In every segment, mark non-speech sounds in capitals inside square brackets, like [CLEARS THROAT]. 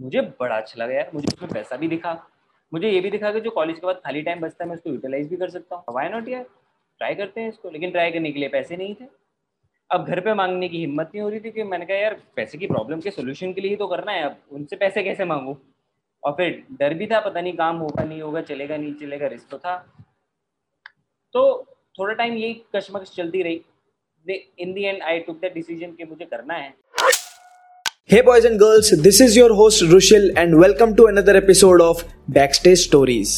मुझे बड़ा अच्छा लगा यार, मुझे उसमें पैसा भी दिखा। मुझे ये भी दिखा कि जो कॉलेज के बाद खाली टाइम बचता है, मैं उसको यूटिलाइज भी कर सकता हूँ। वाई नॉट यार? ट्राई करते हैं इसको, लेकिन ट्राई करने के लिए पैसे नहीं थे। अब घर पे मांगने की हिम्मत नहीं हो रही थी कि मैंने कहा, यार, पैसे की प्रॉब्लम के सोल्यूशन के लिए ही तो करना है, अब उनसे पैसे कैसे मांगू? और फिर डर भी था, पता नहीं काम होगा, नहीं होगा, चलेगा, नहीं चलेगा रिस्क तो था। तो थोड़ा टाइम यही कशमकश चलती रही। In the end I took the decision कि मुझे करना है। Hey boys and girls, this is your host Rushil and welcome to another episode of Backstage Stories.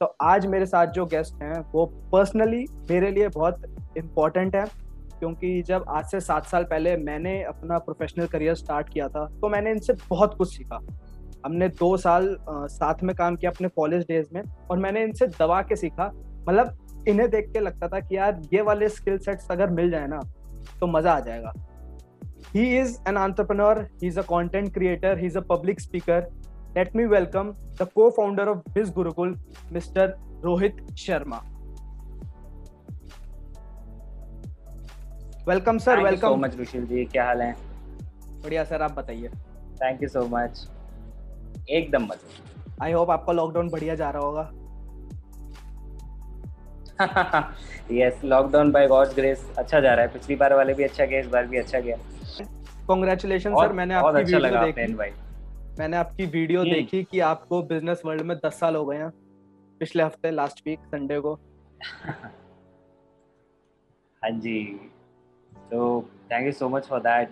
तो आज मेरे साथ जो गेस्ट हैं वो पर्सनली मेरे लिए बहुत इम्पोर्टेंट है क्योंकि जब आज से सात साल पहले मैंने अपना प्रोफेशनल करियर स्टार्ट किया था तो मैंने इनसे बहुत कुछ सीखा। हमने दो साल साथ में काम किया अपने कॉलेज डेज़ में और मैंने इनसे दबा के सीखा। मतलब इन्हें देख के लगता था कि यार, ये वाले स्किल सेट्स अगर मिल जाए ना तो मज़ा आ जाएगा। He is an entrepreneur he is a content creator he is a public speaker let me welcome the co founder of Biz Gurukul mister Rohit Sharma. Welcome sir welcome so much Rushil ji क्या हाल है? बढ़िया sir आप बताइए। Thank you so much एकदम मज़े। I hope आपका lockdown बढ़िया जा रहा होगा। Yes lockdown by God's grace अच्छा जा रहा है। पिछली बार वाले भी अच्छा गया इस बार भी अच्छा गया। कांग्रेचुलेशन सर मैंने आपकी अच्छा वीडियो देखी। मैंने आपकी वीडियो। देखी कि आपको बिज़नेस वर्ल्ड में दस साल हो गए हैं। पिछले हफ़्ते लास्ट वीक संडे को। [LAUGHS] हाँ जी। तो thank you so much for that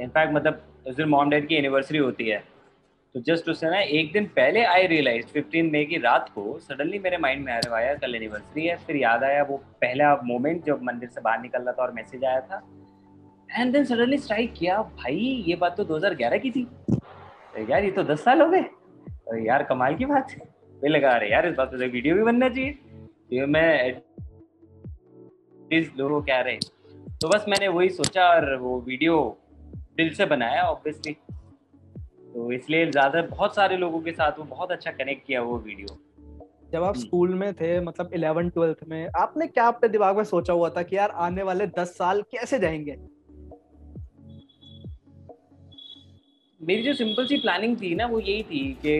in fact मतलब उस दिन मॉम डैड की एनिवर्सरी होती है। तो जस्ट उससे ना एक दिन पहले आई रियलाइज़ फिफ्टीन मई की रात को सडनली मेरे माइंड में आ रहा आया, कल एनिवर्सरी है। फिर याद आया, वो पहला मोमेंट जब मंदिर से बाहर निकल रहा था और मैसेज आया था। एंड देन सडनली स्ट्राइक किया, भाई, ये बात तो 2011 की थी। तो यार, ये तो दस साल हो गए। तो यार, कमाल की बात है। मैं लगा रहे यार, इस बात पे वीडियो भी बनना चाहिए। मैं लोगों क्या रहे तो बस मैंने वही सोचा और वो वीडियो दिल से बनाया ऑब्वियसली तो इसलिए ज़्यादा बहुत सारे लोगों के साथ वो बहुत अच्छा कनेक्ट किया वो वीडियो। जब आप स्कूल हम्म। में थे मतलब इलेवन ट्वेल्थ में आपने क्या अपने दिमाग में सोचा हुआ था कि यार आने वाले दस साल कैसे जाएँगे? मेरी जो सिंपल सी प्लानिंग थी ना वो यही थी कि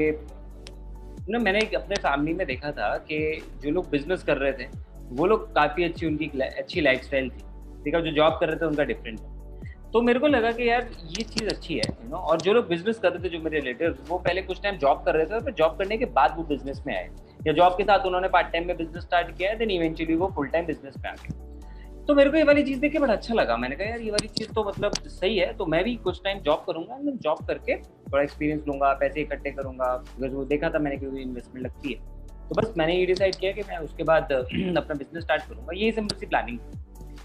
ना मैंने अपने फैमिली में देखा था कि जो लोग बिज़नेस कर रहे थे वो लोग काफ़ी अच्छी उनकी अच्छी लाइफ थी। ठीक है जो जॉब कर रहे थे, उनका डिफरेंट है तो मेरे को लगा कि यार, ये चीज़ अच्छी है यू नो और जो लोग बिज़नेस कर रहे थे, जो मेरे रिलेटिव वो पहले कुछ टाइम जॉब कर रहे थे फिर जॉब करने के बाद वो बिज़नेस में आए। या जॉब के साथ उन्होंने पार्ट टाइम में बिज़नेस स्टार्ट किया है देन इवेंचुअली वो फुल टाइम बिज़नेस में आ गए। तो मेरे को ये वाली चीज़ देख के बड़ा अच्छा लगा। मैंने कहा, यार, ये वाली चीज़ तो मतलब सही है तो मैं भी कुछ टाइम जॉब करूँगा, मैं जॉब करके थोड़ा एक्सपीरियंस लूँगा, पैसे इकट्ठे करूँगा। बिकॉज़ वो देखा था मैंने कि इन्वेस्टमेंट लगती है। तो बस मैंने ये डिसाइड किया कि मैं उसके बाद [CLEARS THROAT] अपना बिज़नेस स्टार्ट करूँगा। यही सिंपल सी प्लानिंग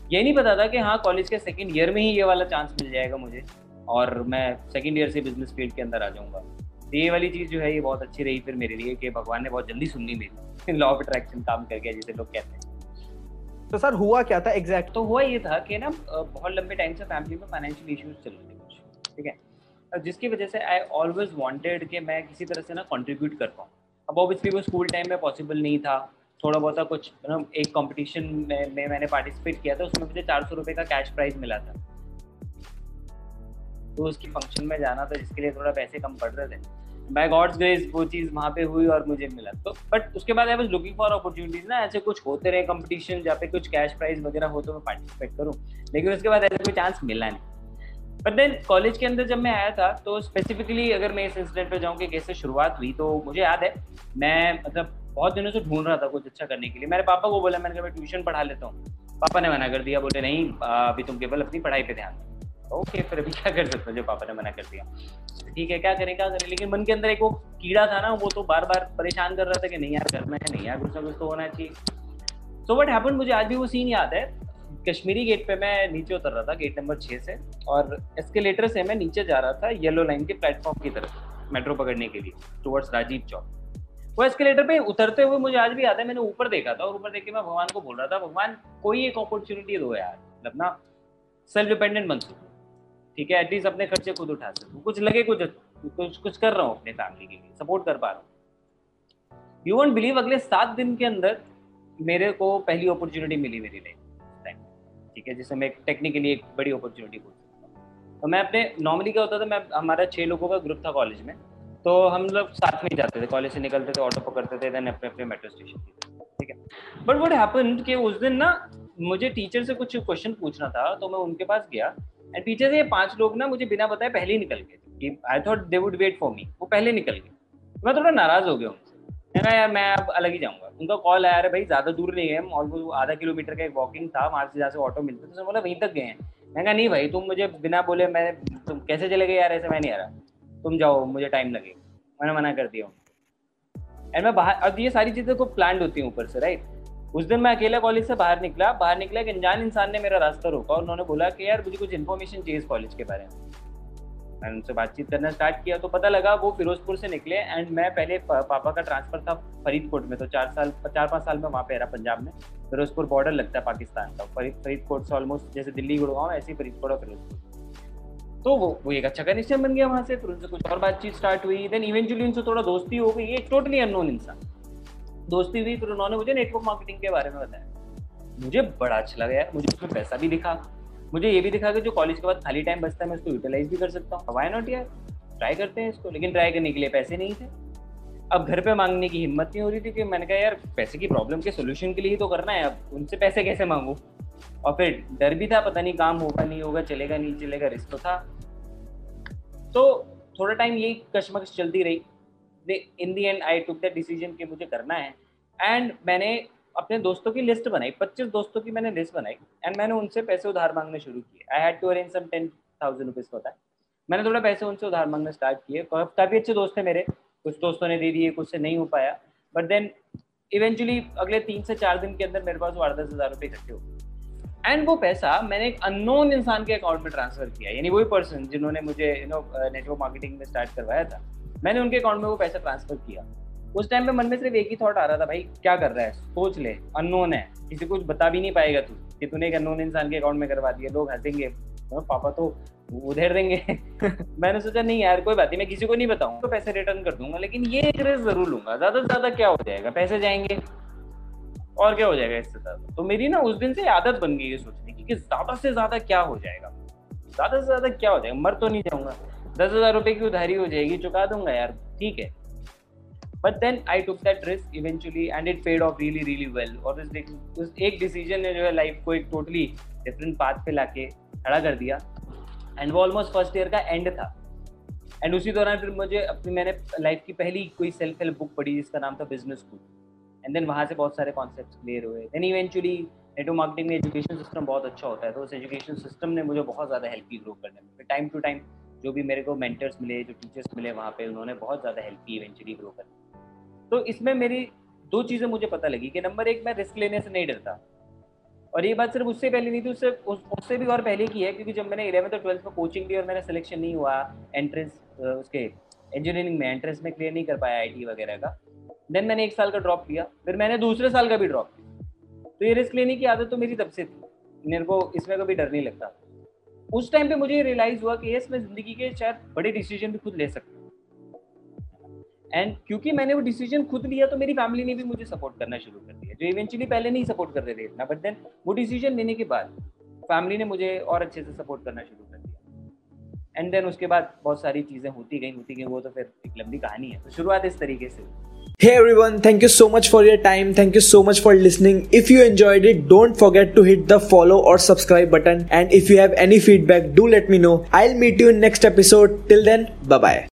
ये नहीं पता था कि हाँ कॉलेज के सेकेंड ईयर में ही ये वाला चांस मिल जाएगा मुझे और मैं सेकेंड ईयर से बिज़नेस फ़ील्ड के अंदर आ जाऊँगा। तो ये वाली चीज़ जो है ये बहुत अच्छी रही फिर मेरे लिए कि भगवान ने बहुत जल्दी सुननी मेरी। लॉ ऑफ़ अट्रैक्शन काम कर गया जिसे लोग कहते हैं। तो सर हुआ क्या था एग्जैक्ट तो हुआ ये था कि ना बहुत लंबे टाइम से फैमिली में फाइनेंशियल इश्यूज़ चल रहे थे कुछ ठीक है? जिसकी वजह से आई ऑलवेज वांटेड कि मैं किसी तरह से ना कंट्रीब्यूट कर पाऊँ। अब ऑब्वियसली वो स्कूल टाइम में पॉसिबल नहीं था। थोड़ा बहुत कुछ ना एक कंपटीशन में, में मैंने पार्टिसिपेट किया था उसमें मुझे चार सौ रुपये का कैश प्राइज मिला था। तो उसकी फ़ंक्शन में जाना था जिसके लिए थोड़ा पैसे कम पड़ रहे थे। बाय गॉड्स ग्रेस वो चीज़ वहाँ पे हुई और मुझे मिला। तो बट उसके बाद I was looking for opportunities ना ऐसे कुछ होते रहे कंपटीशन जहाँ पे कुछ कैश प्राइज वगैरह हो तो मैं पार्टिसिपेट करूँ। लेकिन उसके बाद ऐसा कोई चांस मिला नहीं। बट देन कॉलेज के अंदर जब मैं आया था तो स्पेसिफिकली अगर मैं इस इंसिडेंट पे जाऊँ कि कैसे शुरुआत हुई तो मुझे याद है मैं मतलब बहुत दिनों से ढूंढ रहा था कुछ अच्छा करने के लिए। मेरे पापा को बोला, मैंने कहा, मैं ट्यूशन पढ़ा लेता हूँ। पापा ने मना कर दिया, बोले, नहीं, अभी तुम केवल अपनी पढ़ाई पे ध्यान दो। ओके फिर अभी क्या कर सकते हो? जो पापा ने मना कर दिया। ठीक है, क्या करें क्या करें? लेकिन मन के अंदर एक वो कीड़ा था ना, वो तो बार बार परेशान कर रहा था कि नहीं यार करना है, नहीं यार कुछ ना कुछ तो होना चाहिए। सो वट हैपन मुझे आज भी वो सीन याद है। कश्मीरी गेट पे मैं नीचे उतर रहा था गेट नंबर छः से, और एस्केलेटर से मैं नीचे जा रहा था येलो लाइन के प्लेटफॉर्म की तरफ़ मेट्रो पकड़ने के लिए टुवर्ड्स राजीव चौक वो एस्केलेटर पे उतरते हुए मुझे आज भी याद है, मैंने ऊपर देखा था और ऊपर देख के मैं भगवान को बोल रहा था, भगवान, कोई एक अपॉर्चुनिटी दो यार मतलब ना सेल्फ डिपेंडेंट बन सकूँ ठीक है? एटलीस्ट अपने खर्चे खुद उठा सकूँ कुछ लगे कुछ कुछ कुछ कर रहा हूँ अपने फैमिली के लिए सपोर्ट कर पा रहा हूँ। यू वॉन्ट बिलीव अगले सात दिन के अंदर मेरे को पहली अपॉर्चुनिटी मिली मेरी लाइफ ठीक है? जिसमें मैं टेक्निकली एक बड़ी अपॉर्चुनिटी बोल सकता हूँ। तो मैं अपने नॉर्मली क्या होता था, मैं, हमारा छः लोगों का ग्रुप था कॉलेज में तो हम लोग साथ में जाते थे कॉलेज से निकलते थे ऑटो पकड़ते थे देन अपने अपने मेट्रो स्टेशन ठीक है? बट वट हैपन कि उस दिन ना, मुझे टीचर से कुछ क्वेश्चन पूछना था तो मैं उनके पास गया एंड टीचर ये पाँच लोग ना मुझे बिना बताए पहले ही निकल गए I thought they would wait for me वो पहले निकल गए। मैं थोड़ा नाराज़ हो गया उनसे। मैंने यार, मैं अब अलग ही जाऊँगा। उनका कॉल आया है भाई, ज़्यादा दूर नहीं है ऑलमोस्ट आधा किलोमीटर का एक वॉकिंग था, वहाँ से जहाँ से ऑटो मिलते था। तो बोला, वहीं तक गए हैं। मैं कहा, नहीं भाई, तुम मुझे बिना बोले, मैं, तुम कैसे चले गए यार, ऐसे मैं नहीं आ रहा। तुम जाओ, मुझे टाइम लगेगा। मैंने मना कर दिया। एंड मैं बाहर, अब ये सारी चीज़ें को प्लान होती हैं ऊपर से राइट उस दिन मैं अकेला कॉलेज से बाहर निकला। बाहर निकला एक अनजान इंसान ने मेरा रास्ता रोका। और उन्होंने बोला कि, यार, मुझे कुछ इन्फॉर्मेशन चाहिए इस कॉलेज के बारे में। मैंने उनसे बातचीत करना स्टार्ट किया। तो पता लगा वो फिरोजपुर से निकले एंड मैं पहले पापा का ट्रांसफ़र था फरीदकोट में। तो चार साल, चार पाँच साल में वहाँ पे रहा पंजाब में। फिरोजपुर बॉर्डर लगता है पाकिस्तान का। फरीद फरीदकोट से ऑलमोस्ट जैसे दिल्ली, गुड़गांव, ऐसे ही फरीदकोट और फिरोजपुर। तो वो वो एक अच्छा कनेक्शन बन गया वहाँ से, फिर उनसे कुछ और बातचीत स्टार्ट हुई। देन इवेंचुअली उनसे थोड़ा दोस्ती हो गई। एक टोटली अननोन इंसान। दोस्ती हुई, फिर उन्होंने मुझे नेटवर्क मार्केटिंग के बारे में बताया। मुझे बड़ा अच्छा लगा यार। मुझे उसमें पैसा भी दिखा। मुझे ये भी दिखा कि जो कॉलेज के बाद खाली टाइम बचता है, मैं उसको यूटिलाइज भी कर सकता हूँ। वाई नॉट यार? ट्राई करते हैं इसको। लेकिन ट्राई करने के लिए पैसे नहीं थे। अब घर पे मांगने की हिम्मत नहीं हो रही थी कि मैंने कहा, यार, पैसे की प्रॉब्लम के सोल्यूशन के लिए ही तो करना है। अब उनसे पैसे कैसे मांगू? और फिर डर भी था, पता नहीं काम होगा, नहीं होगा, चलेगा, नहीं चलेगा रिस्क तो था। तो थोड़ा टाइम यही कशमकश चलती रही। In the end I took the decision कि मुझे करना है। एंड मैंने अपने दोस्तों की लिस्ट बनाई, पच्चीस दोस्तों की मैंने लिस्ट बनाई। एंड मैंने उनसे पैसे उधार मांगने शुरू किए। I had to arrange some ten thousand rupees होता है मैंने थोड़ा पैसे उनसे उधार मांगना स्टार्ट किए। काफ़ी अच्छे दोस्त थे मेरे। कुछ दोस्तों ने दे दिए, कुछ से नहीं हो पाया। बट देन इवेंचुअली अगले तीन से चार दिन के अंदर मेरे पास वो आठ दस हज़ार रुपये इकट्ठे हो एंड वो पैसा मैंने एक अननोन इंसान के अकाउंट में ट्रांसफ़र किया। यानी वही पर्सन जिन्होंने मुझे यू नो नेटवर्क मार्केटिंग में स्टार्ट करवाया था। मैंने उनके अकाउंट में वो पैसा ट्रांसफ़र किया। उस टाइम पे मन में सिर्फ़ एक ही थॉट आ रहा था, भाई, क्या कर रहा है? सोच ले। अननोन है। किसी को बता भी नहीं पाएगा तू कि तूने एक अननोन इंसान के अकाउंट में करवा दिया। लोग हंसेंगे। पापा तो उधेर देंगे। [LAUGHS] मैंने सोचा, नहीं यार, कोई बात नहीं, मैं किसी को नहीं बताऊँगा। तो पैसे रिटर्न कर दूँगा, लेकिन ये एक रिस्क ज़रूर लूँगा। ज़्यादा से ज़्यादा क्या हो जाएगा? पैसे जाएँगे। और क्या हो जाएगा इससे ज़्यादा? तो मेरी ना उस दिन से आदत बन गई है सोचने की कि ज़्यादा से ज़्यादा क्या हो जाएगा? ज़्यादा से ज़्यादा क्या हो जाएगा? मर तो नहीं जाऊँगा। दस हज़ार रुपए की उधारी हो जाएगी, चुका दूँगा यार। ठीक है। But then I took that risk eventually and it paid off really really well और उस एक डिसीज़न ने जो है लाइफ को एक टोटली डिफरेंट पाथ पे लाके खड़ा कर दिया। एंड वो ऑलमोस्ट फ़र्स्ट ईयर का एंड था। एंड उसी दौरान फिर मुझे अपनी, मैंने लाइफ की पहली कोई सेल्फ हेल्प बुक पढ़ी जिसका नाम था बिज़नेस स्कूल एंड देन वहाँ से बहुत सारे कॉन्सेप्ट क्लियर हुए। देन इवेंचुअली नेटवर्क मार्केटिंग में एजुकेशन सिस्टम बहुत अच्छा होता है तो उस एजुकेशन सिस्टम ने मुझे बहुत ज़्यादा हेल्प की ग्रो करने में। टाइम टू टाइम जो भी मेरे को मेंटर्स मिले जो टीचर्स मिले वहाँ पे उन्होंने बहुत ज़्यादा हेल्प की इवेंचुअली ग्रो करने तो इसमें मेरी दो चीज़ें मुझे पता लगी कि नंबर एक मैं रिस्क लेने से नहीं डरता। और ये बात सिर्फ़ उससे पहले नहीं थी उससे उस, उससे भी और पहले की है क्योंकि जब मैंने इलेवंथ और ट्वेल्थ में कोचिंग ली और मेरा सिलेक्शन नहीं हुआ एंट्रेंस उसके इंजीनियरिंग में एंट्रेंस में क्लियर नहीं कर पाया आईटी वगैरह का देन मैंने एक साल का ड्रॉप किया, फिर मैंने दूसरे साल का भी ड्रॉप किया। तो ये रिस्क लेने की आदत तो मेरी तब से थी, मेरे को इसमें कभी डर नहीं लगता। उस टाइम पे मुझे रियलाइज़ हुआ कि यस मैं ज़िंदगी के शायद बड़े डिसीज़न भी खुद ले सकता हूँ। एंड क्योंकि मैंने वो डिसीज़न खुद लिया तो मेरी फैमिली ने भी मुझे सपोर्ट करना शुरू कर दिया, जो इवेंचुअली पहले नहीं सपोर्ट कर रहे थे इतना बट देन वो डिसीज़न लेने के बाद फैमिली ने मुझे और अच्छे से सपोर्ट करना शुरू कर दिया। एंड देन उसके बाद बहुत सारी चीज़ें होती गई होती गई, वो तो फिर एक लंबी कहानी है। तो शुरुआत इस तरीके से Hey everyone, thank you so much for your time. Thank you so much for listening. If you enjoyed it, don't forget to hit the follow or subscribe button. And if you have any feedback, do let me know. I'll meet you in next episode. Till then, bye bye.